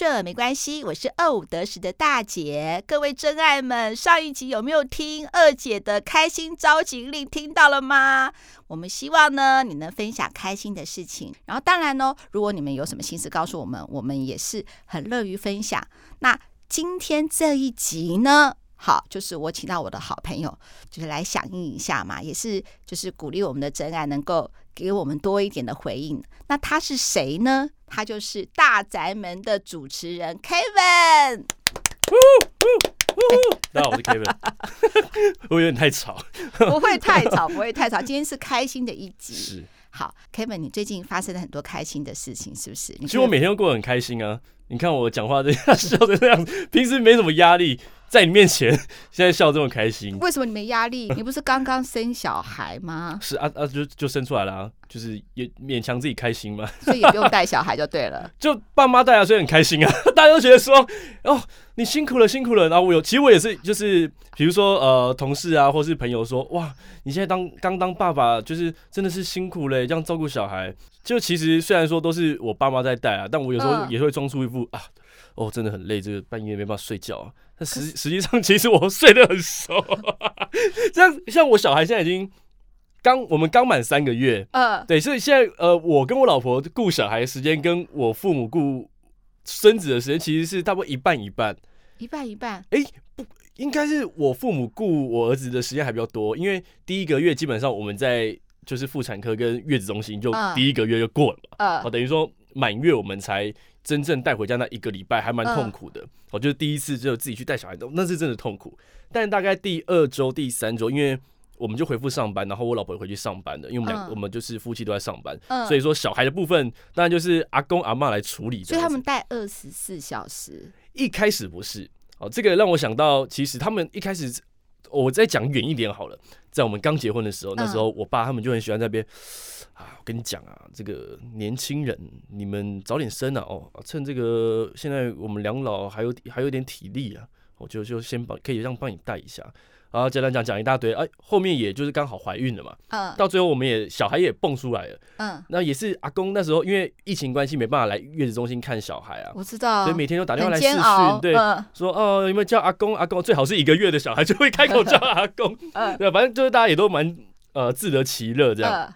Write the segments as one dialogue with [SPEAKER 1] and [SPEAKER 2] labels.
[SPEAKER 1] 顺耳没关系，我是二五得十的大姐。各位真爱们，上一集有没有听二姐的开心召集令？听到了吗？我们希望呢，你能分享开心的事情。然后当然呢，如果你们有什么心事告诉我们，我们也是很乐于分享。那今天这一集呢，好，就是我请到我的好朋友，就是来响应一下嘛，也是就是鼓励我们的真爱能够给我们多一点的回应。那他是谁呢？他就是大宅门的主持人 Kevin。
[SPEAKER 2] 大家好，我是 Kevin。我有点太吵，
[SPEAKER 1] 不会太吵，不会太吵。今天是开心的一集。
[SPEAKER 2] 是。
[SPEAKER 1] 好，Kevin，你最近发生了很多开心的事情，是不是？
[SPEAKER 2] 其实我每天都过得很开心啊。你看我讲话这样 笑成这样子，平时没什么压力。在你面前，现在笑这么开心，
[SPEAKER 1] 为什么你没压力？你不是刚刚生小孩吗？
[SPEAKER 2] 是啊啊，就就生出来了，啊，就是也勉强自己开心嘛，
[SPEAKER 1] 所以也不用带小孩就对了。
[SPEAKER 2] 就爸妈带啊，所以很开心啊，大家都觉得说哦，你辛苦了，辛苦了。然后我有，其实我也是，就是比如说呃，同事啊，或是朋友说，哇，你现在当刚当爸爸，就是真的是辛苦嘞，这样照顾小孩。就其实虽然说都是我爸妈在带啊，但我有时候也会装出一副啊，哦，真的很累，这个半夜没办法睡觉啊。但实实际上，其实我 睡得很熟。这样，像我小孩现在已经刚，我们刚满三个月。嗯，对，所以现在呃，我跟我老婆顾小孩的时间，跟我父母顾孙子的时间，其实是差不多一半一半。
[SPEAKER 1] 一半一半。
[SPEAKER 2] 哎，不，应该是我父母顾我儿子的时间还比较多，因为第一个月基本上我们在就是妇产科跟月子中心，就第一个月就过了嘛。嗯。哦，等于说满月我们才。真正带回家那一个礼拜还蛮痛苦的，我就是第一次就自己去带小孩，那是真的痛苦。但大概第二周、第三周，因为我们就回复上班，然后我老婆也回去上班的，因为我们俩我们就是夫妻都在上班，所以说小孩的部分当然就是阿公阿妈来处理。
[SPEAKER 1] 所以他们带二十四小时？
[SPEAKER 2] 一开始不是哦，这个让我想到，其实他们一开始，我再讲远一点好了，在我们刚结婚的时候，那时候我爸他们就很喜欢在那边。啊，我跟你讲啊，这个年轻人，你们早点生啊！哦，趁这个现在我们两老还有还有点体力啊，我就就先帮可以让帮你带一下。然后简单讲讲一大堆，哎，后面也就是刚好怀孕了嘛。嗯。到最后我们也小孩也蹦出来了。嗯。那也是阿公那时候因为疫情关系没办法来月子中心看小孩啊。
[SPEAKER 1] 我知道。
[SPEAKER 2] 所以每天都打电话来试训，对，说哦有没有叫阿公？阿公最好是一个月的小孩就会开口叫阿公。嗯。对，反正就是大家也都蛮呃自得其乐这样。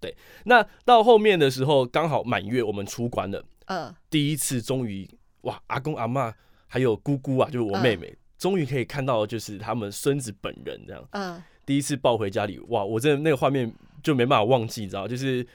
[SPEAKER 2] 对，那到后面的时候刚好满月，我们出关了。嗯，第一次终于哇，阿公阿嬷还有姑姑啊，就是我妹妹，终于可以看到就是他们孙子本人这样。嗯，第一次抱回家里，哇，我真的那个画面就没办法忘记，你知道，就是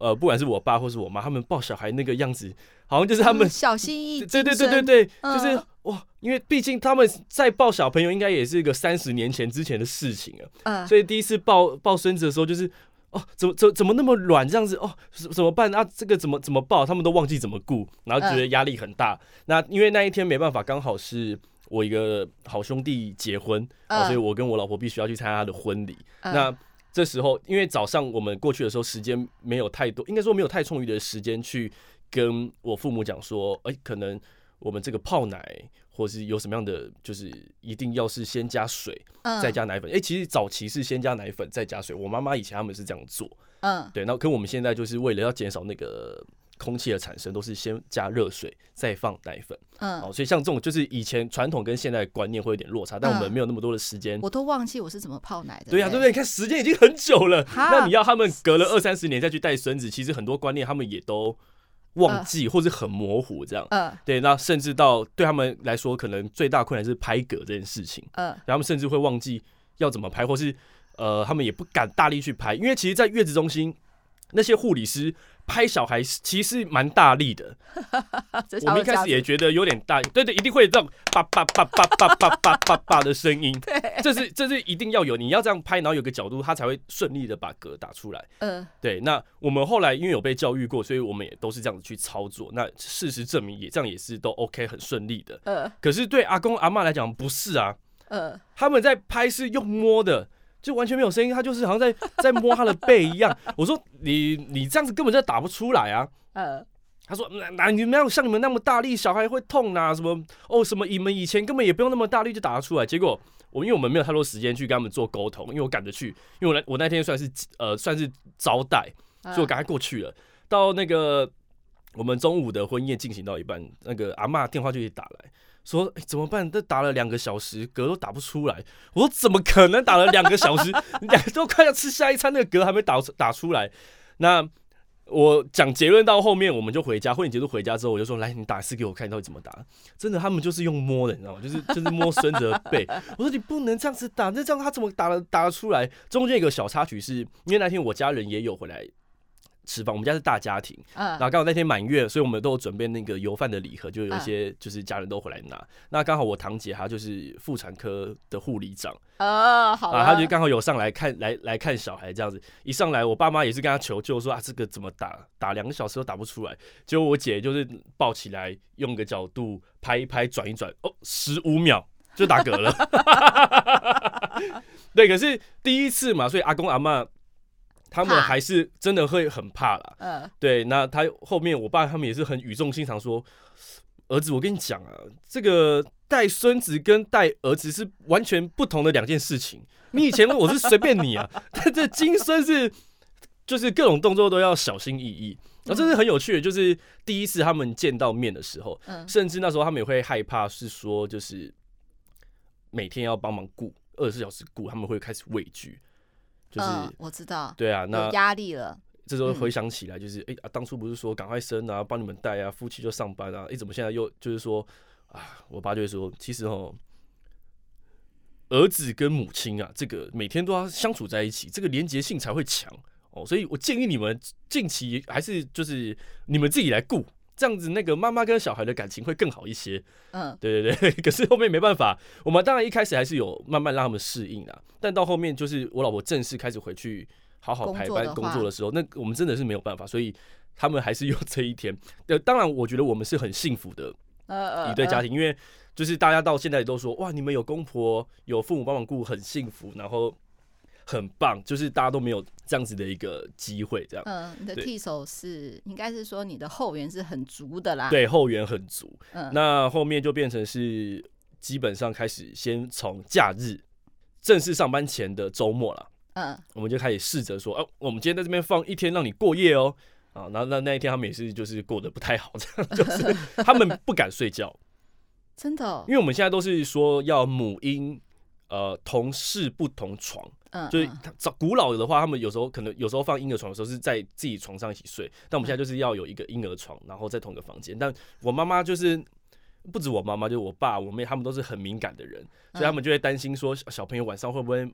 [SPEAKER 2] 呃，不管是我爸或是我妈，他们抱小孩那个样子，好像就是他们
[SPEAKER 1] 小心翼翼。
[SPEAKER 2] 对对对对对，就是哇，因为毕竟他们在抱小朋友，应该也是一个三十年前之前的事情了。嗯，所以第一次抱抱孙子的时候，就是。哦，怎么怎怎么那么软这样子？哦，怎么办啊？这个怎么怎么抱？他们都忘记怎么顾，然后觉得压力很大。那因为那一天没办法，刚好是我一个好兄弟结婚，所以我跟我老婆必须要去参加他的婚礼。那这时候，因为早上我们过去的时候，时间没有太多，应该说没有太充裕的时间去跟我父母讲说，哎，可能我们这个泡奶。或是有什么样的，就是一定要是先加水，再加奶粉。哎、其实早期是先加奶粉再加水。我妈妈以前他们是这样做，嗯，对。那可我们现在就是为了要减少那个空气的产生，都是先加热水再放奶粉，嗯。好，所以像这种就是以前传统跟现在的观念会有点落差，但我们没有那么多的时间、嗯。
[SPEAKER 1] 我都忘记我是怎么泡奶的。
[SPEAKER 2] 对呀、啊，对不对？你看时间已经很久了，那你要他们隔了二三十年再去带孙子，其实很多观念他们也都。忘记或者很模糊这样，嗯，对，那甚至到对他们来说，可能最大困难是拍嗝这件事情，嗯，他们甚至会忘记要怎么拍，或是呃，他们也不敢大力去拍，因为其实，在月子中心那些护理师。拍小孩其实蛮大力的，我们一开始也觉得有点大，对对，一定会有这种叭叭叭叭叭叭叭叭叭的声音，这是这是一定要有，你要这样拍，然后有个角度，它才会顺利的把嗝打出来。嗯，对。那我们后来因为有被教育过，所以我们也都是这样子去操作。那事实证明，也这样也是都 OK，很顺利的。嗯，可是对阿公阿嬷来讲不是啊，嗯，他们在拍是用摸的。就完全没有声音，他就是好像在 在摸他的背一样。我说你你这样子根本就打不出来啊。呃，他说那你们没有像你们那么大力，小孩会痛啊什么哦什么你们以前根本也不用那么大力就打得出来。结果我因为我们没有太多时间去跟他们做沟通，因为我赶着去，因为我那我那天算是呃算是招待，所以我赶快过去了。到那个我们中午的婚宴进行到一半，那个阿嬷电话就打来说：“、怎么办？这打了两个小时，嗝都打不出来。”我说：“怎么可能打了两个小时？两个都快要吃下一餐，那个嗝还没打打出来。”那我讲结论到后面，我们就回家。婚礼结束回家之后，我就说：“来，你打一次给我看，到底怎么打？”真的，他们就是用摸的，你知道吗？就是就是摸孙子的背。我说：“你不能这样子打，那这样他怎么打了打得出来？”中间有个小插曲是，因为那天我家人也有回来。吃饭，我们家是大家庭，嗯，然后刚好那天满月，所以我们都有准备那个油饭的礼盒，就有一些就是家人都回来拿。嗯、那刚好我堂姐她就是妇产科的护理长，
[SPEAKER 1] 哦，好啊，
[SPEAKER 2] 她就刚好有上来看来来看小孩这样子。一上来，我爸妈也是跟她求救说啊，这个怎么打？打两个小时都打不出来。结果我姐就是抱起来，用个角度拍一拍，转一转，哦，十五秒就打嗝了。对，可是第一次嘛，所以阿公阿嬷。他们还是真的会很怕啦，嗯，对。那他后面，我爸他们也是很语重心长说：“儿子，我跟你讲啊，这个带孙子跟带儿子是完全不同的两件事情。你以前我是随便你啊，但这金孙是就是各种动作都要小心翼翼。然后这是很有趣的，就是第一次他们见到面的时候，甚至那时候他们也会害怕，是说就是每天要帮忙顾二十四小时顾，他们会开始畏惧。”就是、嗯、
[SPEAKER 1] 我知道，
[SPEAKER 2] 对啊，那
[SPEAKER 1] 压力了。
[SPEAKER 2] 这时候回想起来，就是哎、嗯欸、啊，当初不是说赶快生啊，帮你们带啊，夫妻就上班啊，哎、欸，怎么现在又就是说啊？我爸就会说，其实哦，儿子跟母亲啊，这个每天都要相处在一起，这个连结性才会强哦。所以我建议你们近期还是就是你们自己来顾。这样子，那个妈妈跟小孩的感情会更好一些。嗯，对对对。可是后面没办法，我们当然一开始还是有慢慢让他们适应啦。但到后面，就是我老婆正式开始回去好好排班工作的时候，那我们真的是没有办法，所以他们还是有这一天。呃，当然，我觉得我们是很幸福的一对家庭，因为就是大家到现在都说，哇，你们有公婆、有父母帮忙顾，很幸福。然后。很棒，就是大家都没有这样子的一个机会，这样。
[SPEAKER 1] 嗯，你的替手是应该是说你的后援是很足的啦。
[SPEAKER 2] 对，后援很足。嗯，那后面就变成是基本上开始先从假日正式上班前的周末了。嗯，我们就开始试着说，哦、啊，我们今天在这边放一天让你过夜哦。啊，然后那那一天他们也是就是过得不太好，这样就是他们不敢睡觉。
[SPEAKER 1] 真的、哦？
[SPEAKER 2] 因为我们现在都是说要母婴呃同室不同床。嗯，就是早古老的话，他们有时候可能有时候放婴儿床的时候是在自己床上一起睡，但我们现在就是要有一个婴儿床，然后在同一个房间。但我妈妈就是不止我妈妈，就是我爸、我妹，他们都是很敏感的人，所以他们就会担心说小朋友晚上会不会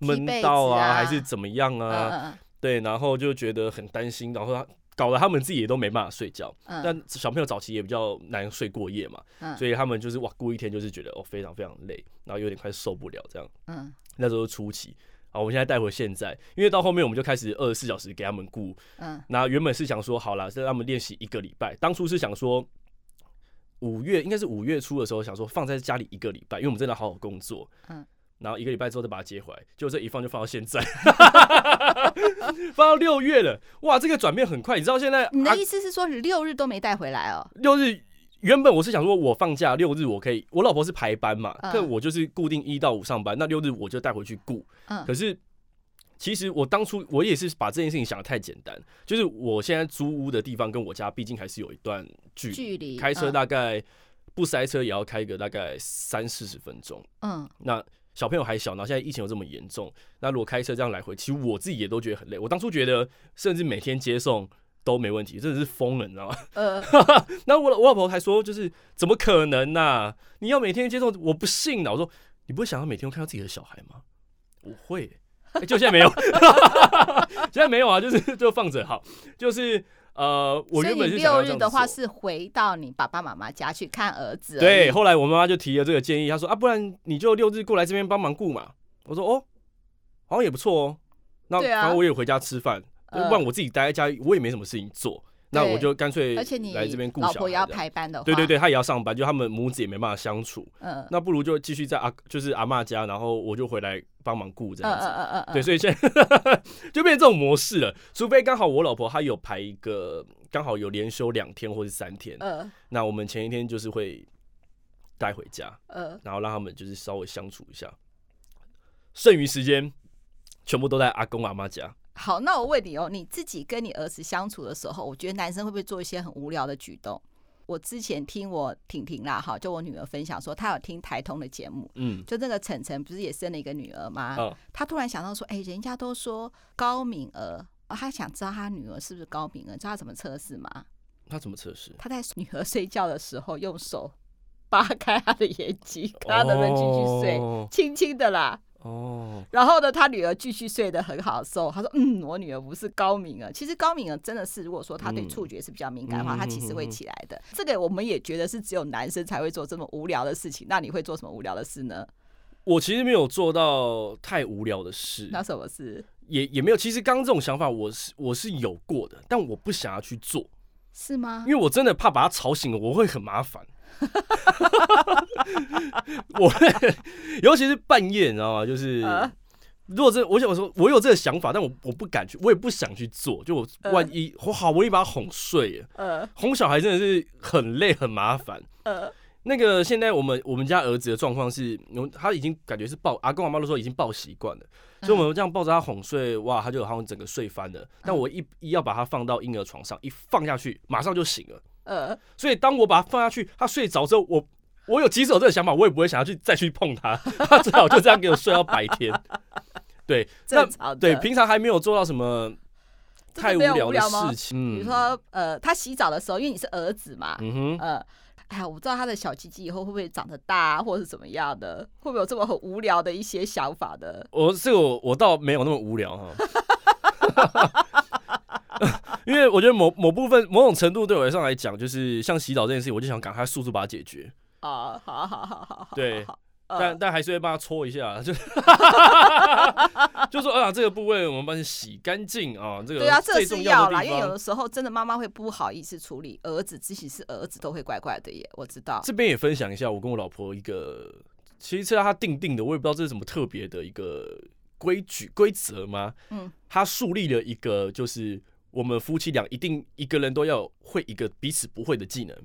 [SPEAKER 2] 闷到啊，还是怎么样啊？对，然后就觉得很担心，然后他搞得他们自己也都没办法睡觉。但小朋友早期也比较难睡过夜嘛，所以他们就是哇，过一天就是觉得哦非常非常累，然后有点快受不了这样。嗯，那时候初期。好，我们现在带回现在，因为到后面我们就开始二十四小时给他们顾。嗯，那原本是想说，好了，让他们练习一个礼拜。当初是想说，五月应该是五月初的时候，想说放在家里一个礼拜，因为我们真的好好工作。嗯，然后一个礼拜之后再把它接回来，结果这一放就放到现在，放到六月了。哇，这个转变很快，你知道现在？
[SPEAKER 1] 你的意思是说，你六日都没带回来哦？
[SPEAKER 2] 六日。原本我是想说，我放假六日我可以，我老婆是排班嘛，可我就是固定一到五上班，那六日我就带回去顾。可是其实我当初我也是把这件事情想的太简单，就是我现在租屋的地方跟我家毕竟还是有一段距离，开车大概不塞车也要开个大概三四十分钟。嗯，那小朋友还小，然后现在疫情又这么严重，那如果开车这样来回，其实我自己也都觉得很累。我当初觉得，甚至每天接送。都没问题，真的是疯了，你知道吗？呃，那我我老婆还说，就是怎么可能呢、啊？你要每天接送，我不信呢。我说，你不会想要每天都看到自己的小孩吗？我会、欸，就现在没有，现在没有啊，就是就放着好，就是呃，我原本是
[SPEAKER 1] 六日的话是回到你爸爸妈妈家去看儿子。
[SPEAKER 2] 对，后来我妈妈就提了这个建议，她说啊，不然你就六日过来这边帮忙顾嘛。我说哦，好像也不错哦。那然后我也回家吃饭。不然我自己待在家，我也没什么事情做，那我就干脆来这边顾小孩。老婆
[SPEAKER 1] 也要排班的话，
[SPEAKER 2] 对对对，他也要上班，就他们母子也没办法相处。嗯，那不如就继续在阿就是阿嬷家，然后我就回来帮忙顾这样子。嗯嗯嗯对，所以现在 就变成这种模式了。除非刚好我老婆她有排一个，刚好有连休两天或是三天。嗯，那我们前一天就是会带回家，嗯，然后让他们就是稍微相处一下，剩余时间全部都在阿公阿妈家。
[SPEAKER 1] 好，那我问你哦，你自己跟你儿子相处的时候，我觉得男生会不会做一些很无聊的举动？我之前听我婷婷啦，哈，就我女儿分享说，她有听台通的节目，嗯，就那个晨晨不是也生了一个女儿吗？哦，她突然想到说，哎，人家都说高敏儿，她想知道她女儿是不是高敏儿，知道她怎么测试吗？
[SPEAKER 2] 她怎么测试？
[SPEAKER 1] 她在女儿睡觉的时候用手扒开她的眼睛，看她能不能继续睡，轻轻的啦。哦，然后呢，他女儿继续睡得很好受。他说：“嗯，我女儿不是高敏儿。其实高敏儿真的是，如果说他对触觉是比较敏感的话，他、嗯、其实会起来的。这个我们也觉得是只有男生才会做这么无聊的事情。那你会做什么无聊的事呢？
[SPEAKER 2] 我其实没有做到太无聊的事。
[SPEAKER 1] 那什么事？
[SPEAKER 2] 也也没有。其实刚刚这种想法，我是我是有过的，但我不想要去做。
[SPEAKER 1] 是吗？
[SPEAKER 2] 因为我真的怕把他吵醒了，我会很麻烦。” 我尤其是半夜，你知道吗？就是如果这，我想说，我有这个想法，但我我不敢去，我也不想去做。就我万一我好不容易把他哄睡，呃，哄小孩真的是很累很麻烦。呃，那个现在我们我们家儿子的状况是，他已经感觉是抱阿公阿妈都说已经抱习惯了，所以我们这样抱着他哄睡，哇，他就好像整个睡翻了。但我一一要把他放到婴儿床上，一放下去，马上就醒了。呃，所以当我把它放下去，他睡着之后，我我有即使有这个想法，我也不会想要去再去碰他，他最好就这样给我睡到白天。对，那对平常还没有做到什么太无聊的事情，
[SPEAKER 1] 比如说呃，他洗澡的时候，因为你是儿子嘛，嗯哼，呃，哎呀，我不知道他的小鸡鸡以后会不会长得大，啊或者是怎么样的，会不会有这么很无聊的一些想法的？
[SPEAKER 2] 我这个我我倒没有那么无聊哈。因为我觉得某某部分某种程度对我来上来讲，就是像洗澡这件事情，我就想赶快速速把它解决。
[SPEAKER 1] 啊，好好好好好。
[SPEAKER 2] 对，但但还是会帮他搓一下，就就说 啊，这个部位我们帮你洗干净啊。这个
[SPEAKER 1] 对啊，这是要啦，因为有的时候真的妈妈会不好意思处理儿子，即使是儿子都会怪怪的耶。我知道。
[SPEAKER 2] 这边也分享一下，我跟我老婆一个，其实是他定定的，我也不知道这是什么特别的一个规矩规则吗？嗯，他树立了一个就是。我们夫妻俩一定一个人都要会一个彼此不会的技能，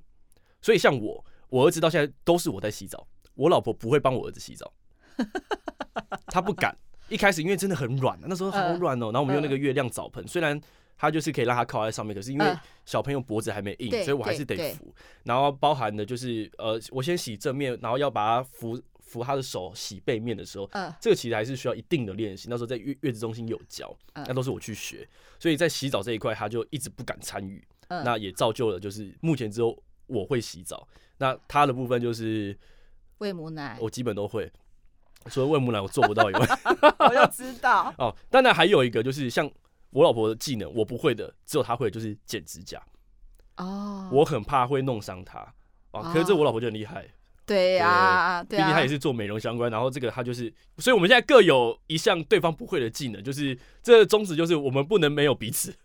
[SPEAKER 2] 所以像我，我儿子到现在都是我在洗澡，我老婆不会帮我儿子洗澡，他不敢。一开始因为真的很软，那时候好软哦，然后我们用那个月亮澡盆，虽然他就是可以让他靠在上面，可是因为小朋友脖子还没硬，所以我还是得扶。然后包含的就是呃，我先洗正面，然后要把它扶。扶他的手洗背面的时候，呃、这个其实还是需要一定的练习。那时候在月月子中心有教，呃、那都是我去学，所以在洗澡这一块他就一直不敢参与。呃、那也造就了就是目前只有我会洗澡，那他的部分就是
[SPEAKER 1] 喂母奶，
[SPEAKER 2] 我基本都会。除了喂母奶我做不到以外，
[SPEAKER 1] 我就知道
[SPEAKER 2] 哦。当然还有一个就是像我老婆的技能，我不会的，只有她会，就是剪指甲。哦，我很怕会弄伤她哦，可是这我老婆就很厉害。
[SPEAKER 1] 对呀，毕
[SPEAKER 2] 竟他也是做美容相关，然后这个他就是，所以我们现在各有一项对方不会的技能，就是这个宗旨就是我们不能没有彼此。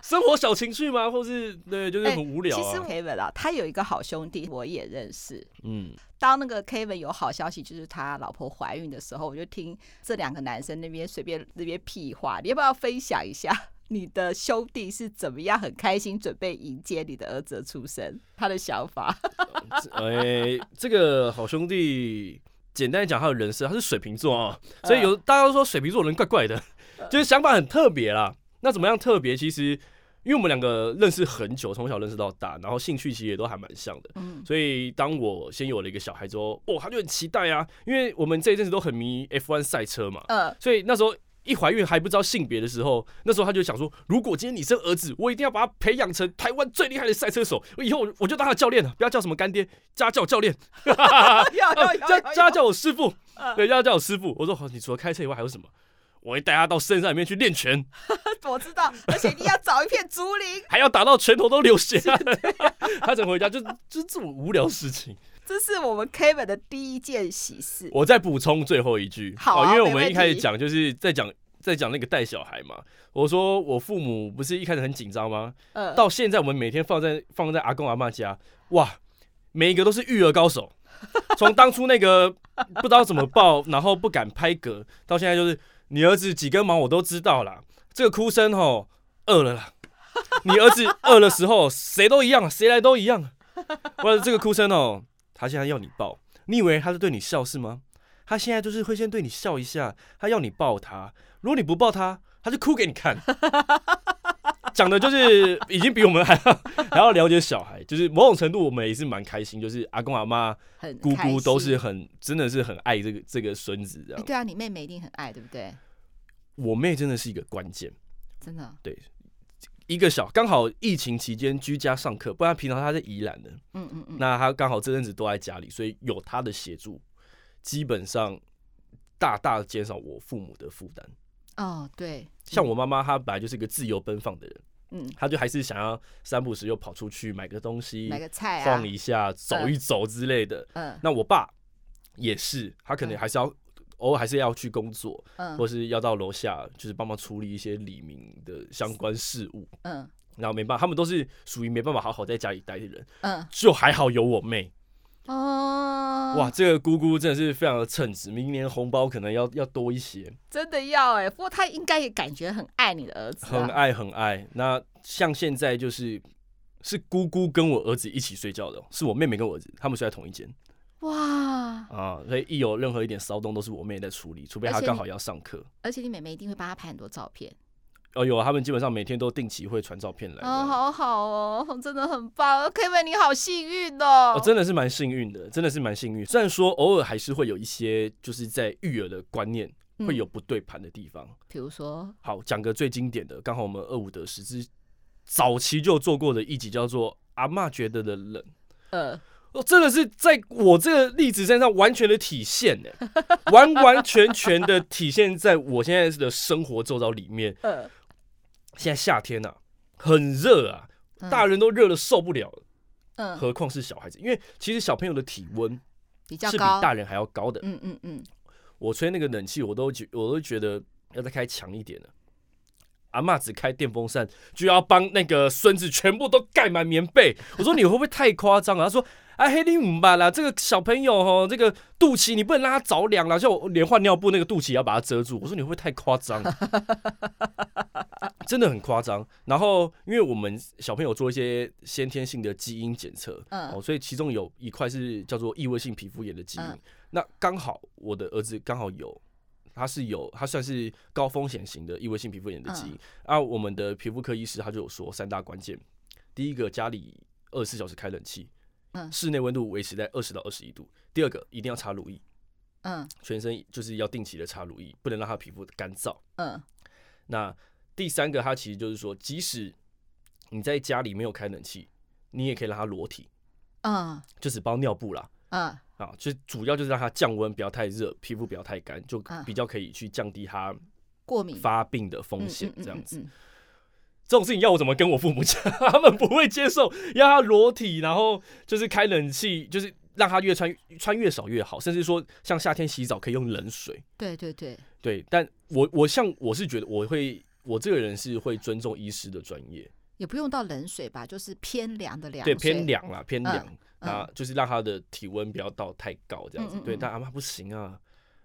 [SPEAKER 2] 生活小情趣吗？或是对，就是很无聊。
[SPEAKER 1] 其实 Kevin 啊，他有一个好兄弟，我也认识。嗯，当那个 Kevin 有好消息，就是他老婆怀孕的时候，我就听这两个男生那边随便那边屁话，你要不要分享一下？你的兄弟是怎么样很开心准备迎接你的儿子的出生？他的想法？
[SPEAKER 2] 哎、欸，这个好兄弟，简单讲他的人设，他是水瓶座啊，所以有大家都说水瓶座人怪怪的，就是想法很特别啦。那怎么样特别？其实因为我们两个认识很久，从小认识到大，然后兴趣其实也都还蛮像的。所以当我先有了一个小孩之后，哦，他就很期待啊，因为我们这一阵子都很迷 F1 赛车嘛。所以那时候。一怀孕还不知道性别的时候，那时候他就想说：如果今天你生儿子，我一定要把他培养成台湾最厉害的赛车手。我以后我就当他的教练了，不要叫什么干爹，叫他叫我教练。叫叫他叫我师傅，对，叫他叫我师傅。我说好，你除了开车以外还有什么？我会带他到深山里面去练拳。
[SPEAKER 1] 我知道，而且你要找一片竹林，
[SPEAKER 2] 还要打到拳头都流血。他怎么回家就就这么无聊事情。
[SPEAKER 1] 这是我们 Kevin 的第一件喜事。
[SPEAKER 2] 我再补充最后一句，
[SPEAKER 1] 好、啊，
[SPEAKER 2] 因为我们一开始讲就是在讲在讲那个带小孩嘛。我说我父母不是一开始很紧张吗？呃、到现在我们每天放在放在阿公阿妈家，哇，每一个都是育儿高手。从当初那个不知道怎么抱，然后不敢拍嗝，到现在就是你儿子几根毛我都知道啦。这个哭声吼，饿了啦。你儿子饿的时候，谁都一样，谁来都一样。或者这个哭声哦。他现在要你抱，你以为他是对你笑是吗？他现在就是会先对你笑一下，他要你抱他，如果你不抱他，他就哭给你看。讲的就是已经比我们还要 还要了解小孩，就是某种程度我们也是蛮开心，就是阿公阿妈、姑姑都是很真的是很爱这个这个孙子这样。
[SPEAKER 1] 对啊，你妹妹一定很爱，对不对？
[SPEAKER 2] 我妹真的是一个关键，
[SPEAKER 1] 真的。
[SPEAKER 2] 对，一个小刚好疫情期间居家上课，不然平常他是宜兰的，嗯嗯嗯，那他刚好这阵子都在家里，所以有他的协助，基本上大大减少我父母的负担。
[SPEAKER 1] 哦，对，
[SPEAKER 2] 像我妈妈，她本来就是一个自由奔放的人，嗯，她就还是想要三不时又跑出去买个东西，
[SPEAKER 1] 买个菜，
[SPEAKER 2] 晃一下，走一走之类的。嗯，那我爸也是，他可能还是要偶尔还是要去工作，嗯，或是要到楼下，就是帮忙处理一些李明的相关事务。嗯，然后没办法，他们都是属于没办法好好在家里待的人。嗯，就还好有我妹。哦，哇，这个姑姑真的是非常的称职，明年红包可能要要多一些，
[SPEAKER 1] 真的要哎、欸。不过她应该也感觉很爱你的儿子、啊，
[SPEAKER 2] 很爱很爱。那像现在就是是姑姑跟我儿子一起睡觉的，是我妹妹跟我儿子他们睡在同一间。哇啊，所以一有任何一点骚动，都是我妹在处理，除非她刚好要上课。
[SPEAKER 1] 而且你妹妹一定会帮她拍很多照片。
[SPEAKER 2] 哦，有，他们基本上每天都定期会传照片来。
[SPEAKER 1] 哦，好好哦，真的很棒，Kevin，你好幸运哦。
[SPEAKER 2] 哦，真的是蛮幸运的，真的是蛮幸运。虽然说偶尔还是会有一些，就是在育儿的观念会有不对盘的地方。
[SPEAKER 1] 比如说，
[SPEAKER 2] 好，讲个最经典的，刚好我们二五得十之早期就做过的一集，叫做《阿嬷觉得的冷》。呃，哦，真的是在我这个例子身上完全的体现呢，完完全全的体现在我现在的生活周遭里面。嗯。现在夏天啊，很热啊，大人都热的受不了了，嗯，何况是小孩子？因为其实小朋友的体温比较高，是比大人还要高的。嗯嗯嗯，我吹那个冷气，我都觉我都觉得要再开强一点了。阿嬷只开电风扇，就要帮那个孙子全部都盖满棉被。我说你会不会太夸张啊？他说。哎，黑你五吧啦！这个小朋友哦，这个肚脐你不能让他着凉了，像我连换尿布那个肚脐要把它遮住。我说你会不会太夸张？真的很夸张。然后，因为我们小朋友做一些先天性的基因检测，哦，所以其中有一块是叫做异位性皮肤炎的基因。那刚好我的儿子刚好有，他是有，他算是高风险型的异位性皮肤炎的基因。啊，我们的皮肤科医师他就有说三大关键：第一个，家里二十四小时开冷气。室内温度维持在二十到二十一度。第二个，一定要擦乳液，嗯，全身就是要定期的擦乳液，不能让他皮肤干燥。嗯，那第三个，他其实就是说，即使你在家里没有开冷气，你也可以让他裸体，嗯，就只包尿布啦，嗯，啊，就主要就是让他降温，不要太热，皮肤不要太干，就比较可以去降低他过敏。发病的风险，这样子。这种事情要我怎么跟我父母讲？他们不会接受，要他裸体，然后就是开冷气，就是让他越穿穿越少越好，甚至说像夏天洗澡可以用冷水。
[SPEAKER 1] 对对对
[SPEAKER 2] 对，但我我像我是觉得我会，我这个人是会尊重医师的专业，
[SPEAKER 1] 也不用到冷水吧，就是偏凉的凉，
[SPEAKER 2] 对，偏凉啦，偏凉，啊，就是让他的体温不要到太高这样子。对，但阿妈不行啊。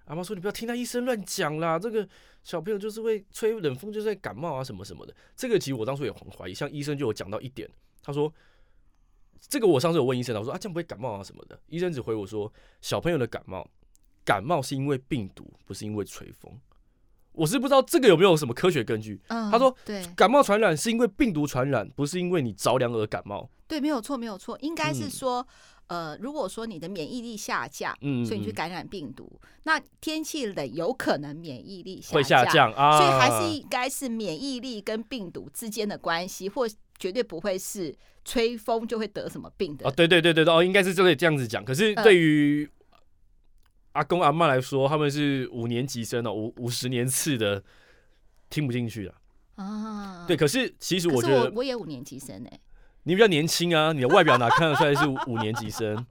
[SPEAKER 2] 阿妈说：“你不要听他医生乱讲啦，这个小朋友就是会吹冷风，就是会感冒啊什么什么的。这个其实我当初也很怀疑，像医生就有讲到一点，他说这个我上次有问医生，我说啊这样不会感冒啊什么的，医生只回我说小朋友的感冒，感冒是因为病毒，不是因为吹风。我是不知道这个有没有什么科学根据。他说对，感冒传染是因为病毒传染，不是因为你着凉而感冒。
[SPEAKER 1] 对，没有错，没有错，应该是说。”呃，如果说你的免疫力下降，嗯，所以你去感染病毒，嗯、那天气冷有可能免疫力下降，会下降啊，所以还是应该是免疫力跟病毒之间的关系，或绝对不会是吹风就会得什么病的。
[SPEAKER 2] 哦，对对对对哦，应该是就可以这样子讲。可是对于阿公阿妈来说，他们是五年级生哦，五五十年次的，听不进去了啊。对，可是其实我觉得
[SPEAKER 1] 我我也五年级生哎。
[SPEAKER 2] 你比较年轻啊，你的外表哪看得出来是五年级生？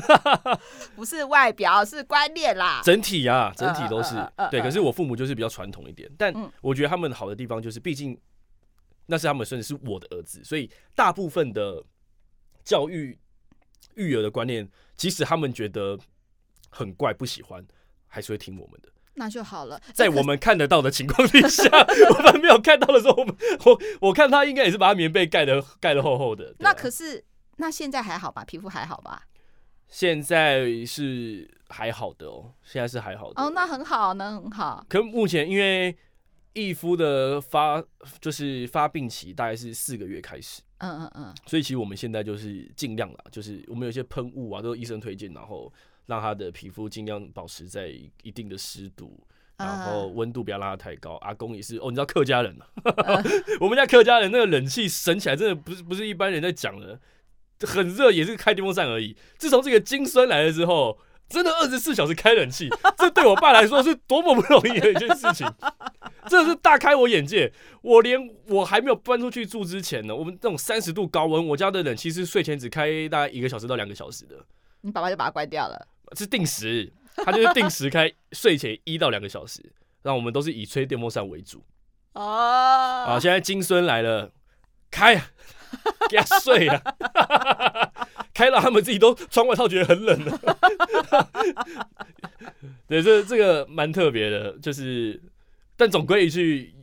[SPEAKER 1] 不是外表，是观念啦。
[SPEAKER 2] 整体啊，整体都是对。可是我父母就是比较传统一点，但我觉得他们好的地方就是，毕竟那是他们孙子，是我的儿子，所以大部分的教育育儿的观念，即使他们觉得很怪不喜欢，还是会听我们的。
[SPEAKER 1] 那就好了，
[SPEAKER 2] 在我们看得到的情况底下，我们没有看到的时候，我们我我看他应该也是把他棉被盖得盖得厚厚的。
[SPEAKER 1] 那可是，那现在还好吧？皮肤还好吧？
[SPEAKER 2] 现在是还好的哦，现在是还好的
[SPEAKER 1] 哦，那很好，那很好。
[SPEAKER 2] 可目前因为义夫的发就是发病期大概是四个月开始，
[SPEAKER 1] 嗯嗯嗯，
[SPEAKER 2] 所以其实我们现在就是尽量啦，就是我们有些喷雾啊，都是医生推荐，然后让他的皮肤尽量保持在一定的湿度，然后温度不要拉的太高。阿公也是哦，你知道客家人嘛，我们家客家人那个冷气省起来真的不是不是一般人在讲的，很热也是开电风扇而已。自从这个金孙来了之后。真的二十四小时开冷气，这对我爸来说是多么不容易的一件事情，真的是大开我眼界。我连我还没有搬出去住之前呢，我们这种三十度高温，我家的冷气是睡前只开大概一个小时到两个小时的。
[SPEAKER 1] 你爸爸就把它关掉了？
[SPEAKER 2] 是定时，他就是定时开，睡前一到两个小时，让我们都是以吹电风扇为主。
[SPEAKER 1] 哦，
[SPEAKER 2] 啊，现在金孙来了，开，给他睡啊。开到他们自己都穿外套，觉得很冷了。对，这这个蛮特别的，就是，但总归一句，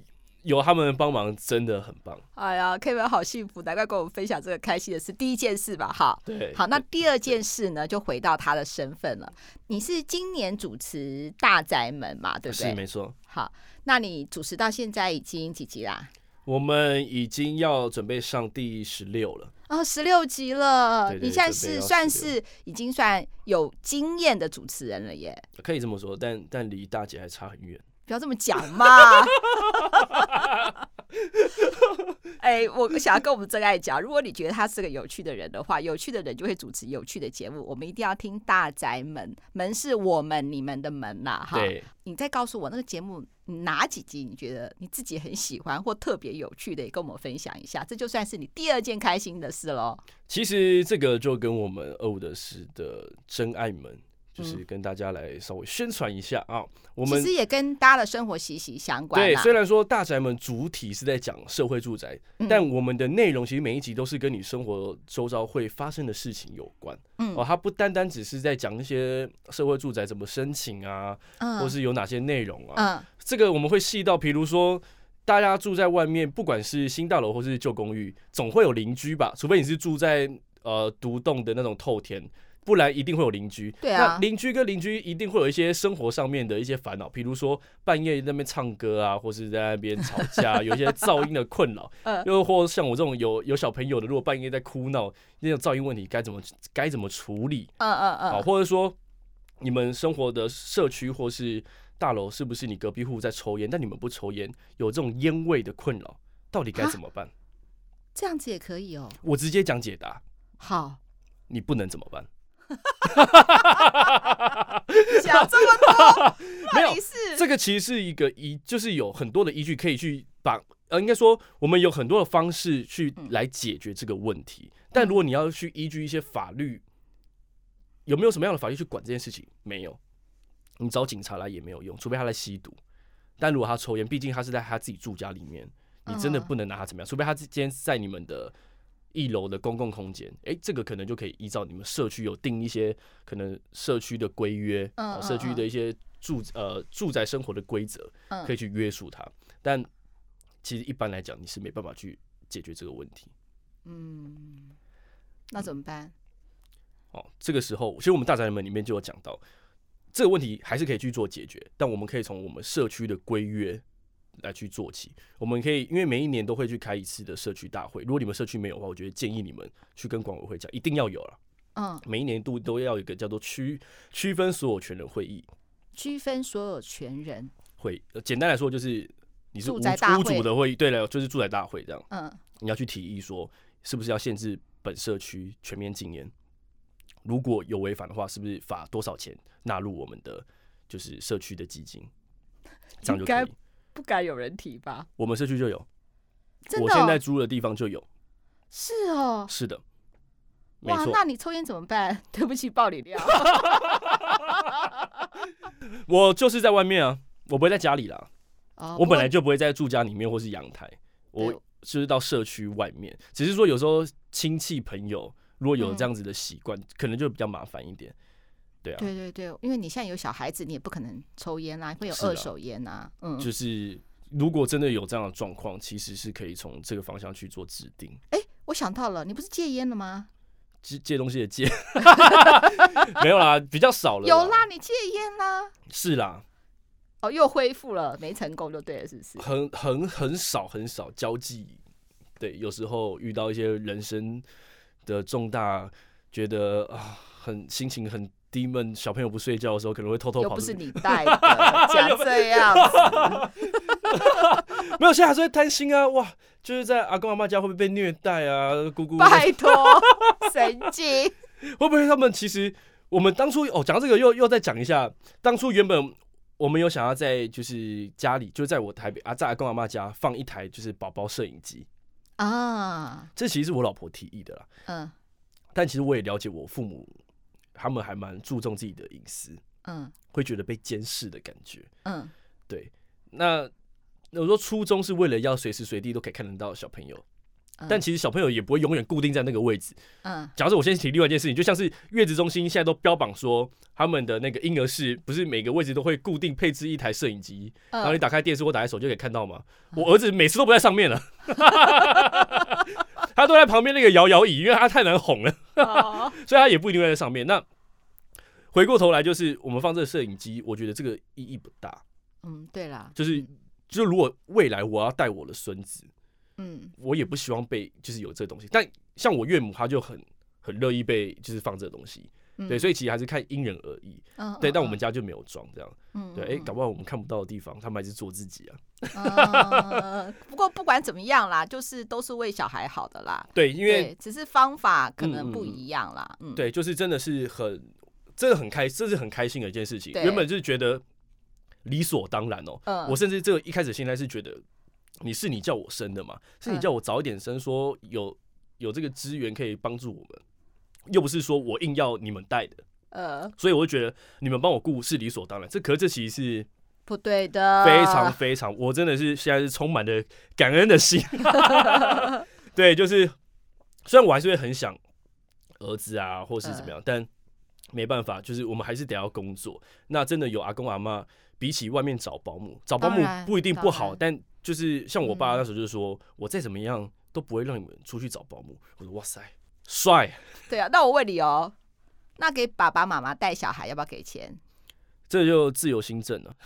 [SPEAKER 2] 有他们帮忙真的很棒。
[SPEAKER 1] 哎呀，Kevin 好幸福，难怪跟我们分享这个开心的事。第一件事吧，哈，
[SPEAKER 2] 对，
[SPEAKER 1] 好，那第二件事呢，就回到他的身份了。你是今年主持大宅门嘛，对不对？
[SPEAKER 2] 是没错。
[SPEAKER 1] 好，那你主持到现在已经几集啦？
[SPEAKER 2] 我们已经要准备上第十六了。
[SPEAKER 1] 哦，十六集了，
[SPEAKER 2] 对对对，
[SPEAKER 1] 你现在是算是已经算有经验的主持人了耶。
[SPEAKER 2] 可以这么说，但但离大姐还差很远。
[SPEAKER 1] 不要这么讲嘛！哎、欸，我想要跟我们真爱讲，如果你觉得他是个有趣的人的话，有趣的人就会主持有趣的节目。我们一定要听大宅门，门是我们你们的门呐，哈。你再告诉我那个节目哪几集你觉得你自己很喜欢或特别有趣的，也跟我们分享一下。这就算是你第二件开心的事喽。
[SPEAKER 2] 其实这个就跟我们二五得十的真爱门。就是跟大家来稍微宣传一下啊，我们
[SPEAKER 1] 其实也跟大家的生活息息相关。
[SPEAKER 2] 对，虽然说大宅门主体是在讲社会住宅，但我们的内容其实每一集都是跟你生活周遭会发生的事情有关。嗯，哦，它不单单只是在讲一些社会住宅怎么申请啊，或是有哪些内容啊。嗯这个我们会细到，比如说大家住在外面，不管是新大楼或是旧公寓，总会有邻居吧？除非你是住在呃独栋的那种透天。不然一定会有邻居，
[SPEAKER 1] 对啊，
[SPEAKER 2] 那邻居跟邻居一定会有一些生活上面的一些烦恼，比如说半夜那边唱歌啊，或是在那边吵架，有一些噪音的困扰，又或像我这种有有小朋友的，如果半夜在哭闹，那种噪音问题该怎么该怎么处理？
[SPEAKER 1] 嗯嗯嗯，
[SPEAKER 2] 好，或者说你们生活的社区或是大楼，是不是你隔壁户在抽烟，但你们不抽烟，有这种烟味的困扰，到底该怎么办？
[SPEAKER 1] 这样子也可以哦，
[SPEAKER 2] 我直接讲解答。
[SPEAKER 1] 好，
[SPEAKER 2] 你不能怎么办？
[SPEAKER 1] 哈哈哈讲这么多，
[SPEAKER 2] 没有，这个其实是一个依，就是有很多的依据可以去把，呃，应该说我们有很多的方式去来解决这个问题。但如果你要去依据一些法律，有没有什么样的法律去管这件事情？没有，你找警察来也没有用，除非他来吸毒。但如果他抽烟，毕竟他是在他自己住家里面，你真的不能拿他怎么样，除非他今天在你们的。一楼的公共空间，哎、欸，这个可能就可以依照你们社区有定一些可能社区的规约，啊，社区的一些住呃住宅生活的规则，可以去约束它。但其实一般来讲，你是没办法去解决这个问题。
[SPEAKER 1] 嗯，那怎么办？
[SPEAKER 2] 哦，这个时候，其实我们大宅门里面就有讲到，这个问题还是可以去做解决，但我们可以从我们社区的规约。来去做起，我们可以因为每一年都会去开一次的社区大会。如果你们社区没有的话，我觉得建议你们去跟管委会讲，一定要有了。
[SPEAKER 1] 嗯，
[SPEAKER 2] 每一年度都要有一个叫做区区分所有权人会议。
[SPEAKER 1] 区分所有权人
[SPEAKER 2] 会，简单来说就是你是屋屋主的会议。对了，就是住宅大会这样。
[SPEAKER 1] 嗯，
[SPEAKER 2] 你要去提议说，是不是要限制本社区全面禁烟？如果有违反的话，是不是罚多少钱纳入我们的就是社区的基金？这样就可以。
[SPEAKER 1] 不敢有人提吧？
[SPEAKER 2] 我们社区就有，
[SPEAKER 1] 真的哦？
[SPEAKER 2] 我现在租的地方就有。
[SPEAKER 1] 是哦，
[SPEAKER 2] 是的，
[SPEAKER 1] 哇，那你抽烟怎么办？对不起，爆你料。
[SPEAKER 2] 我就是在外面啊，我不会在家里啦。我本来就不会在住家里面或是阳台，我就是到社区外面。只是说有时候亲戚朋友如果有这样子的习惯，可能就比较麻烦一点。对啊，
[SPEAKER 1] 对对对，因为你现在有小孩子，你也不可能抽烟啊，会有二手烟啊。嗯，
[SPEAKER 2] 就是如果真的有这样的状况，其实是可以从这个方向去做制定。
[SPEAKER 1] 哎，我想到了，你不是戒烟了吗？
[SPEAKER 2] 借借东西的戒，没有啦，比较少了。
[SPEAKER 1] 有啦，你戒烟啦？
[SPEAKER 2] 是啦。
[SPEAKER 1] 哦，又恢复了，没成功就对了，是不是？
[SPEAKER 2] 很很很少很少交际，对，有时候遇到一些人生的重大，觉得啊，很心情很小朋友不睡觉的时候，可能会偷偷跑。
[SPEAKER 1] 又不是你带的，讲这样子。
[SPEAKER 2] 没有，现在还是会担心啊！哇，就是在阿公阿妈家会不会被虐待啊？姑姑，
[SPEAKER 1] 拜托，神经。
[SPEAKER 2] 会不会他们其实我们当初哦讲这个又又再讲一下，当初原本。我们有想要在就是家里，就在我台北啊，在阿公阿妈家放一台就是宝宝摄影机啊。这其实是我老婆提议的啦。嗯，但其实我也了解我父母，他们还蛮注重自己的隐私。嗯，会觉得被监视的感觉。嗯，对。那我说初衷是为了要随时随地都可以看得到小朋友。但其实小朋友也不会永远固定在那个位置。嗯，假如说我先提另外一件事情，就像是月子中心现在都标榜说，他们的那个婴儿室不是每个位置都会固定配置一台摄影机，然后你打开电视或打开手机就可以看到吗？我儿子每次都不在上面了，他都在旁边那个摇摇椅，因为他太难哄了，所以他也不一定会在上面。那回过头来就是我们放这个摄影机，我觉得这个意义不大。
[SPEAKER 1] 嗯，对啦，
[SPEAKER 2] 就是就是如果未来我要带我的孙子。嗯，我也不希望被就是有这东西，但像我岳母，她就很很乐意被就是放这东西，嗯、对，所以其实还是看因人而异，嗯、对。但我们家就没有装这样，嗯，对，哎、欸，搞不好我们看不到的地方，他们还是做自己啊。
[SPEAKER 1] 嗯、不过不管怎么样啦，就是都是为小孩好的啦。
[SPEAKER 2] 对，因为
[SPEAKER 1] 只是方法可能不一样啦。
[SPEAKER 2] 对，就是真的是很，真的很开，这是很开心的一件事情。原本就是觉得理所当然哦、我甚至这个一开始现在是觉得。你是你叫我生的嘛？是你叫我早一点生，说有有这个资源可以帮助我们，又不是说我硬要你们带的。呃，所以我就觉得你们帮我顾是理所当然。这可是这其实是
[SPEAKER 1] 不对的，
[SPEAKER 2] 非常非常，我真的是现在是充满了感恩的心。对，就是虽然我还是会很想儿子啊，或是怎么样，但没办法，就是我们还是得要工作。那真的有阿公阿妈，比起外面找保姆，找保姆不一定不好，但。就是像我爸那时候就是说，嗯、我再怎么样都不会让你们出去找保姆。我说哇塞，帅。
[SPEAKER 1] 对啊，那我问你哦，那给爸爸妈妈带小孩要不要给钱？
[SPEAKER 2] 这就自由新政了。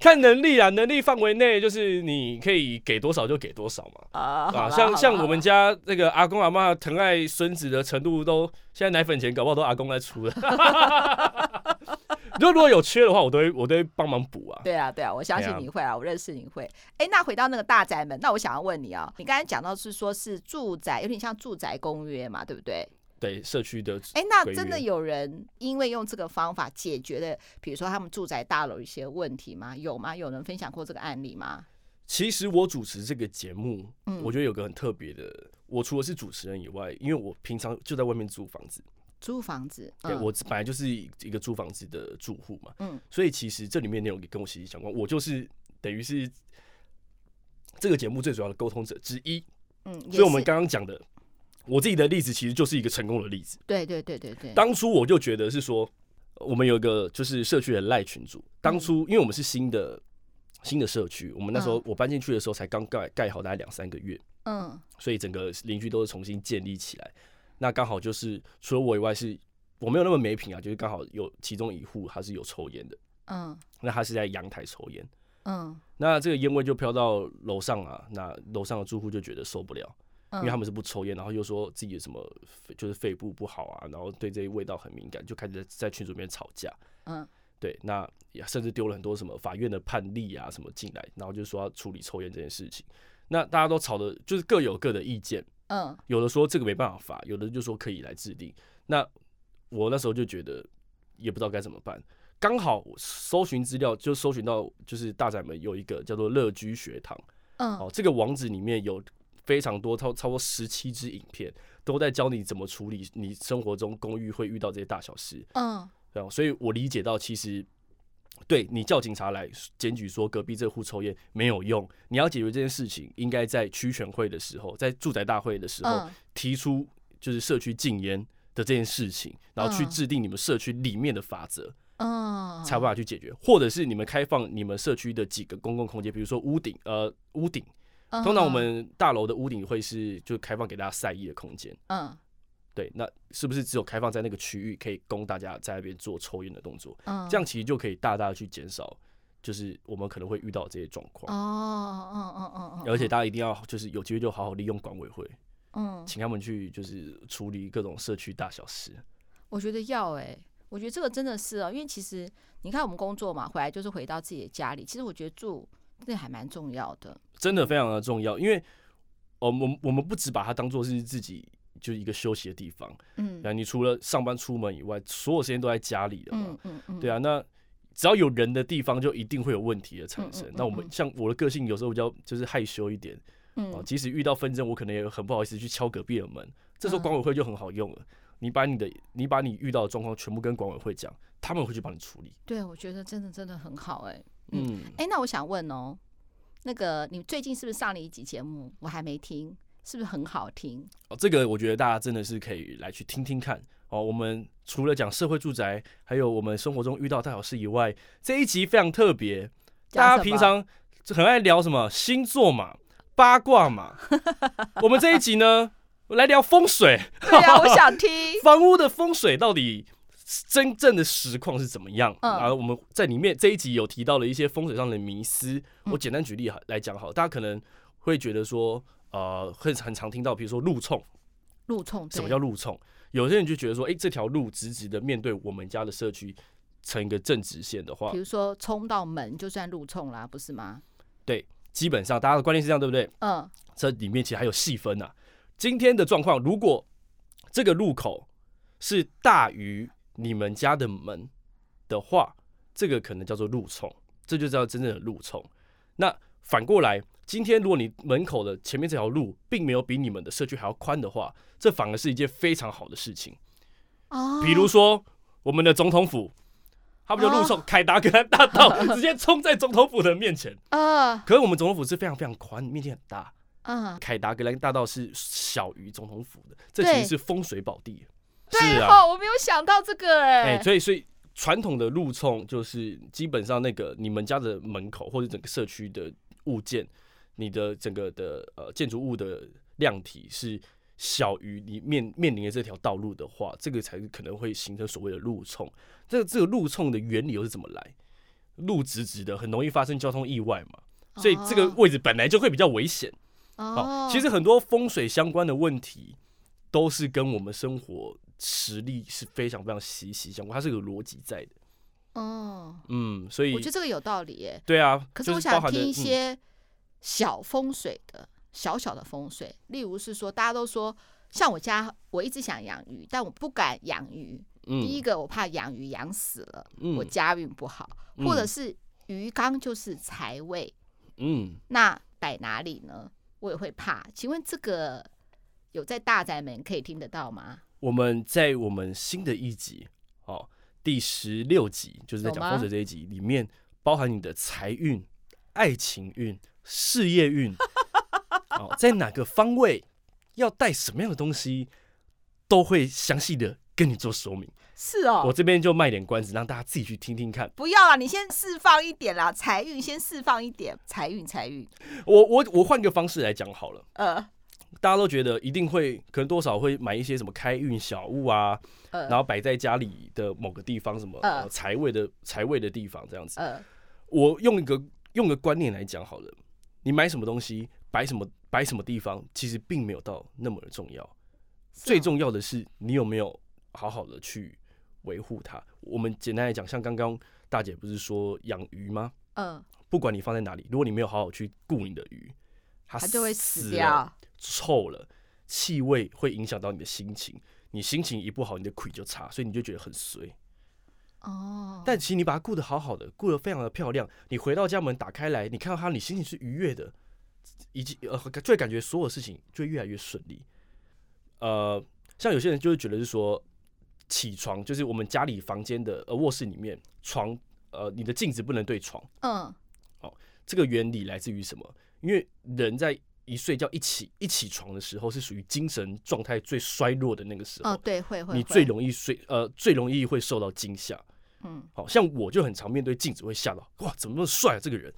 [SPEAKER 2] 看能力啊，能力范围内就是你可以给多少就给多少嘛。啊，啊像像我们家那个阿公阿妈疼爱孙子的程度都，现在奶粉钱搞不好都阿公在出了。如果如果有缺的话，我都会我都会帮忙补啊。
[SPEAKER 1] 对啊对啊，我相信你会啊，我认识你会。哎、欸，那回到那个大宅门，那我想要问你啊，你刚才讲到是说是住宅，有点像住宅公约嘛，对不对？
[SPEAKER 2] 对，社区的。哎、
[SPEAKER 1] 欸，那真的有人因为用这个方法解决了，比如说他们住宅大楼一些问题吗？有吗？有人分享过这个案例吗？
[SPEAKER 2] 其实我主持这个节目，嗯，我觉得有个很特别的，我除了是主持人以外，因为我平常就在外面租房子。
[SPEAKER 1] 租房子，
[SPEAKER 2] 嗯、对，我本来就是一个租房子的住户嘛，嗯，所以其实这里面内容也跟我息息相关。我就是等于是这个节目最主要的沟通者之一，嗯，所以我们刚刚讲的，我自己的例子其实就是一个成功的例子。
[SPEAKER 1] 对对对对对，
[SPEAKER 2] 当初我就觉得是说，我们有一个就是社区的赖群组，当初因为我们是新的新的社区，我们那时候我搬进去的时候才刚盖盖好大概两三个月，嗯，所以整个邻居都是重新建立起来。那刚好就是除了我以外，是我没有那么没品啊，就是刚好有其中一户他是有抽烟的，嗯，那他是在阳台抽烟，嗯，那这个烟味就飘到楼上啊，那楼上的住户就觉得受不了，因为他们是不抽烟，然后又说自己的什么就是肺部不好啊，然后对这些味道很敏感，就开始在群组里面吵架，嗯，对，那也甚至丢了很多什么法院的判例啊什么进来，然后就说要处理抽烟这件事情，那大家都吵的，就是各有各的意见。嗯，有的说这个没办法罚，有的就说可以来制定。那我那时候就觉得也不知道该怎么办。刚好搜寻资料就搜寻到，就是大宅门有一个叫做乐居学堂。嗯，哦，这个网址里面有非常多超超过十七支影片，都在教你怎么处理你生活中公寓会遇到这些大小事。嗯，对，所以我理解到其实。对，你叫警察来检举说隔壁这户抽烟没有用，你要解决这件事情，应该在区权会的时候，在住宅大会的时候提出就是社区禁烟的这件事情，然后去制定你们社区里面的法则，嗯，才有办法去解决，或者是你们开放你们社区的几个公共空间，比如说屋顶，呃，屋顶。通常我们大楼的屋顶会是就开放给大家晒衣的空间。嗯，对，那是不是只有开放在那个区域可以供大家在那边做抽烟的动作？嗯，这样其实就可以大大的去减少，就是我们可能会遇到这些状况。哦，嗯嗯嗯嗯。而且大家一定要就是有机会就好好利用管委会，嗯，请他们去就是处理各种社区大小事。
[SPEAKER 1] 我觉得要哎、欸，我觉得这个真的是哦，因为其实你看我们工作嘛，回来就是回到自己的家里，其实我觉得住。这还蛮重要的，
[SPEAKER 2] 真的非常的重要，因为，我们我们不只把它当做是自己就是一个休息的地方，嗯，那你除了上班出门以外，所有时间都在家里的嘛，嗯嗯嗯，对啊，那只要有人的地方，就一定会有问题的产生。那我们像我的个性，有时候比较就是害羞一点，嗯，即使遇到纷争，我可能也很不好意思去敲隔壁的门，这时候管委会就很好用了，你把你的你把你遇到的状况全部跟管委会讲，他们会去帮你处理。
[SPEAKER 1] 对，我觉得真的真的很好，哎。嗯，哎、欸，那我想问哦，那个你最近是不是上了一集节目？我还没听，是不是很好听？
[SPEAKER 2] 哦，这个我觉得大家真的是可以来去听听看哦。我们除了讲社会住宅，还有我们生活中遇到大小事以外，这一集非常特别。大家平常很爱聊什么星座嘛、八卦嘛，我们这一集呢，来聊风水。
[SPEAKER 1] 对啊，我想听
[SPEAKER 2] 房屋的风水到底。真正的实况是怎么样？然后我们在里面这一集有提到了一些风水上的迷思。我简单举例来讲，好，大家可能会觉得说，呃，很很常听到，比如说路冲，
[SPEAKER 1] 路冲，
[SPEAKER 2] 什么叫路冲？有些人就觉得说，哎，这条路直直的面对我们家的社区，成一个正直线的话，
[SPEAKER 1] 比如说冲到门就算路冲啦，不是吗？
[SPEAKER 2] 对，基本上大家的观念是这样，对不对？嗯，这里面其实还有细分呐。今天的状况，如果这个路口是大于你们家的门的话，这个可能叫做路冲，这就叫真正的路冲。那反过来，今天如果你门口的前面这条路并没有比你们的社区还要宽的话，这反而是一件非常好的事情。哦，比如说我们的总统府，他们就路冲凯达格兰大道，直接冲在总统府的面前。啊，可是我们总统府是非常非常宽，面积很大。啊，凯达格兰大道是小于总统府的，这其实是风水宝地。
[SPEAKER 1] 对啊，我没有想到这个哎、欸。
[SPEAKER 2] 所以所以传统的路冲就是基本上那个你们家的门口或者整个社区的物件，你的整个的呃建筑物的量体是小于你面面临的这条道路的话，这个才可能会形成所谓的路冲。这个这个路冲的原理又是怎么来？路直直的，很容易发生交通意外嘛，所以这个位置本来就会比较危险。哦，其实很多风水相关的问题都是跟我们生活。实力是非常非常息息相关，它是有逻辑在的。哦，嗯，所以
[SPEAKER 1] 我觉得这个有道理耶。
[SPEAKER 2] 对啊，
[SPEAKER 1] 可是我想听一些小风水的、嗯、小小的风水，例如是说，大家都说，像我家，我一直想养鱼，但我不敢养鱼。嗯、第一个，我怕养鱼养死了，嗯、我家运不好，或者是鱼缸就是财位。嗯，那摆哪里呢？我也会怕。请问这个有在大宅门可以听得到吗？
[SPEAKER 2] 我们在我们新的一集，哦，第十六集，就是在讲风水这一集里面，包含你的财运、爱情运、事业运，哦，在哪个方位要带什么样的东西，都会详细的跟你做说明。
[SPEAKER 1] 是哦，
[SPEAKER 2] 我这边就卖点关子，让大家自己去听听看。
[SPEAKER 1] 不要啦，你先释放一点啦，财运先释放一点，财运财运。
[SPEAKER 2] 我我我换个方式来讲好了。呃。大家都觉得一定会，可能多少会买一些什么开运小物啊，呃、然后摆在家里的某个地方，什么财、呃、位的财位的地方这样子。呃、我用一个用个观念来讲好了，你买什么东西，摆什么摆什么地方，其实并没有到那么的重要。是最重要的是你有没有好好的去维护它。我们简单来讲，像刚刚大姐不是说养鱼吗？嗯、不管你放在哪里，如果你没有好好去顾你的鱼，它，它就会死掉。臭了，气味会影响到你的心情，你心情一不好，你的腿就差，所以你就觉得很衰。哦，但其实你把它顾得好好的，顾得非常的漂亮，你回到家门打开来，你看到它，你心情是愉悦的，以及呃，就会感觉所有事情就会越来越顺利。呃，像有些人就会觉得是说，起床就是我们家里房间的呃卧室里面床，呃，你的镜子不能对床。嗯，哦，这个原理来自于什么？因为人在一睡觉一起一起床的时候，是属于精神状态最衰弱的那个时候。
[SPEAKER 1] 哦，对，会会。
[SPEAKER 2] 你最容易睡，呃，最容易会受到惊吓。嗯，好像我就很常面对镜子会吓到，哇，怎么那么帅啊这个人？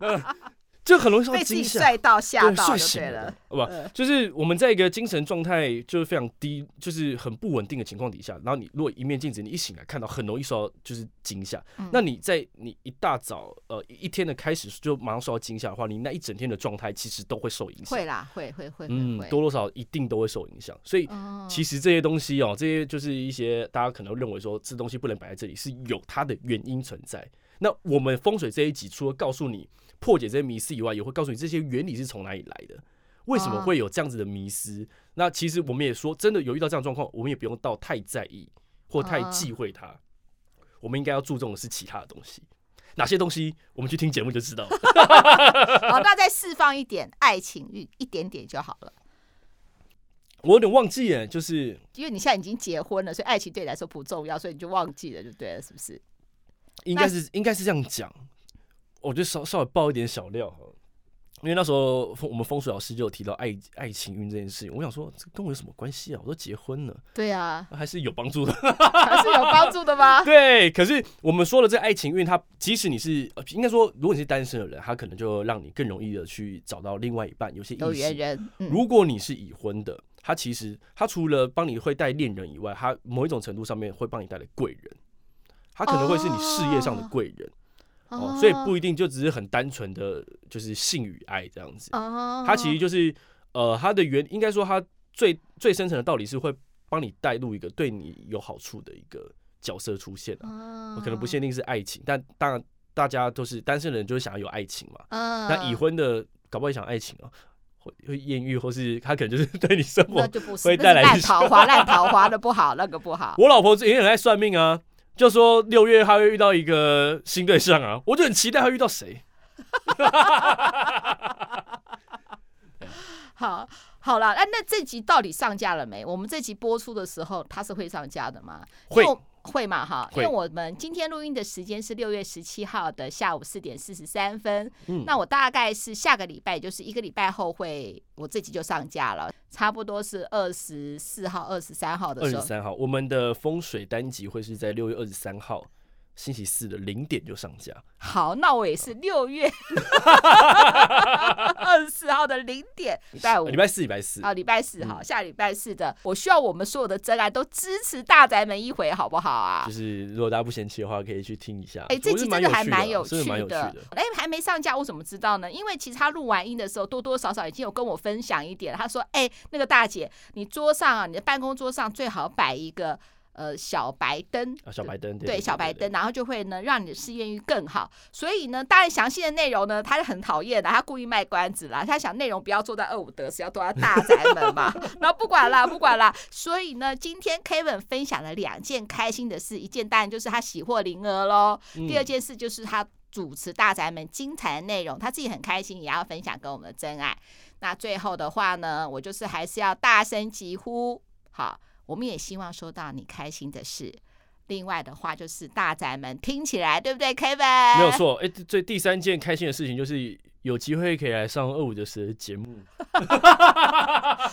[SPEAKER 2] 就很容易受
[SPEAKER 1] 被自己帅到吓到，就对了。
[SPEAKER 2] 不，就是我们在一个精神状态就是非常低，就是很不稳定的情况底下，然后你如果一面镜子，你一醒来看到，很容易受到就是惊吓。那你在你一大早呃一天的开始就马上受到惊吓的话，你那一整天的状态其实都会受影响。
[SPEAKER 1] 会啦，会会会，
[SPEAKER 2] 嗯，多多少少一定都会受影响。所以其实这些东西哦，这些就是一些大家可能认为说这东西不能摆在这里，是有它的原因存在。那我们风水这一集除了告诉你破解这些迷思以外，也会告诉你这些原理是从哪里来的，为什么会有这样子的迷思。那其实我们也说，真的有遇到这样状况，我们也不用到太在意或太忌讳它。我们应该要注重的是其他的东西，哪些东西我们去听节目就知道了。
[SPEAKER 1] 好，那再释放一点爱情欲，一点点就好了。
[SPEAKER 2] 我有点忘记耶，就是
[SPEAKER 1] 因为你现在已经结婚了，所以爱情对你来说不重要，所以你就忘记了，就对了，是不是？
[SPEAKER 2] 应该是应该是这样讲，我就稍稍微爆一点小料哈，因为那时候我们风水老师就有提到爱爱情运这件事情，我想说这跟我有什么关系啊？我都结婚了，
[SPEAKER 1] 对啊，
[SPEAKER 2] 还是有帮助的，
[SPEAKER 1] 还是有帮助的吗？
[SPEAKER 2] 对，可是我们说的这爱情运，它即使你是应该说，如果你是单身的人，它可能就让你更容易的去找到另外一半，有些有缘人。嗯、如果你是已婚的，他其实他除了帮你会带恋人以外，他某一种程度上面会帮你带来贵人。他可能会是你事业上的贵人，oh, 哦，所以不一定就只是很单纯的就是性与爱这样子。他、oh, 其实就是呃，它的原应该说它最最深层的道理是会帮你带入一个对你有好处的一个角色出现啊。Oh, 可能不限定是爱情，但当然大家都是单身的人，就是想要有爱情嘛。Oh, 那已婚的搞不好也想爱情啊，会会艳遇，或是他可能就是 对你生活会带来
[SPEAKER 1] 烂桃花，烂桃花的不好，那个不好。
[SPEAKER 2] 我老婆也很爱算命啊。就说六月他会遇到一个新对象啊，我就很期待他遇到谁。
[SPEAKER 1] 好，好了，那那这集到底上架了没？我们这集播出的时候，它是会上架的吗？
[SPEAKER 2] 会。
[SPEAKER 1] 会嘛哈，因为我们今天录音的时间是六月十七号的下午四点四十三分，嗯，那我大概是下个礼拜，就是一个礼拜后会，我自己就上架了，差不多是二十四号、二十三号的时候。
[SPEAKER 2] 二十三号，我们的风水单集会是在六月二十三号。星期四的零点就上架。
[SPEAKER 1] 好，那我也是六月二十四号的零点，礼拜五、
[SPEAKER 2] 礼拜四、礼拜四
[SPEAKER 1] 啊，礼拜四好，下礼拜四的，我需要我们所有的真爱都支持大宅门一回，好不好啊？
[SPEAKER 2] 就是如果大家不嫌弃的话，可以去听一下。
[SPEAKER 1] 哎，这集真的还蛮有趣
[SPEAKER 2] 的。
[SPEAKER 1] 哎，还没上架，我怎么知道呢？因为其实他录完音的时候，多多少少已经有跟我分享一点。他说：“哎，那个大姐，你桌上啊，你的办公桌上最好摆一个。”呃，小白灯，
[SPEAKER 2] 小白灯，
[SPEAKER 1] 对，小白灯，然后就会呢，让你的事业运更好。所以呢，当然详细的内容呢，他是很讨厌的，他故意卖关子啦。他想内容不要做到二五得十，要做在大宅门嘛。然后不管啦，不管啦。所以呢，今天 Kevin 分享了两件开心的事，一件当然就是他喜获麟儿喽。第二件事就是他主持大宅门精彩的内容，他自己很开心，也要分享给我们的真爱。那最后的话呢，我就是还是要大声疾呼，好。我们也希望收到你开心的事。另外的话，就是大宅门听起来，对不对，Kevin？
[SPEAKER 2] 没有错。哎，最第三件开心的事情就是有机会可以来上二五得十的节目。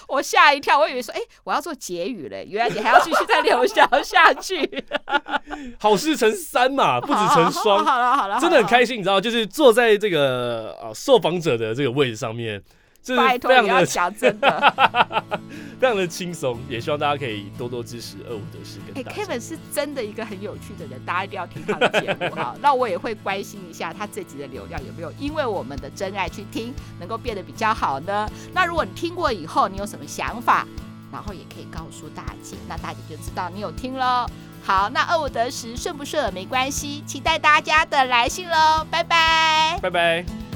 [SPEAKER 1] 我吓一跳，我以为说，哎，我要做结语嘞，原来你还要继续再留下下去。
[SPEAKER 2] 好事成三嘛，不止成双。
[SPEAKER 1] 好了好了，
[SPEAKER 2] 真的很开心，你知道，就是坐在这个啊受访者的这个位置上面。
[SPEAKER 1] 拜托，你要讲真的，
[SPEAKER 2] 非常的轻松，也希望大家可以多多支持二五得十。
[SPEAKER 1] 哎，Kevin 是真的一个很有趣的人，大家一定要听他的节目哈。那我也会关心一下他这集的流量有没有因为我们的真爱去听，能够变得比较好呢？那如果你听过以后，你有什么想法，然后也可以告诉大姐，那大姐就知道你有听喽。好，那二五得十顺不顺没关系，期待大家的来信喽，拜拜，
[SPEAKER 2] 拜拜。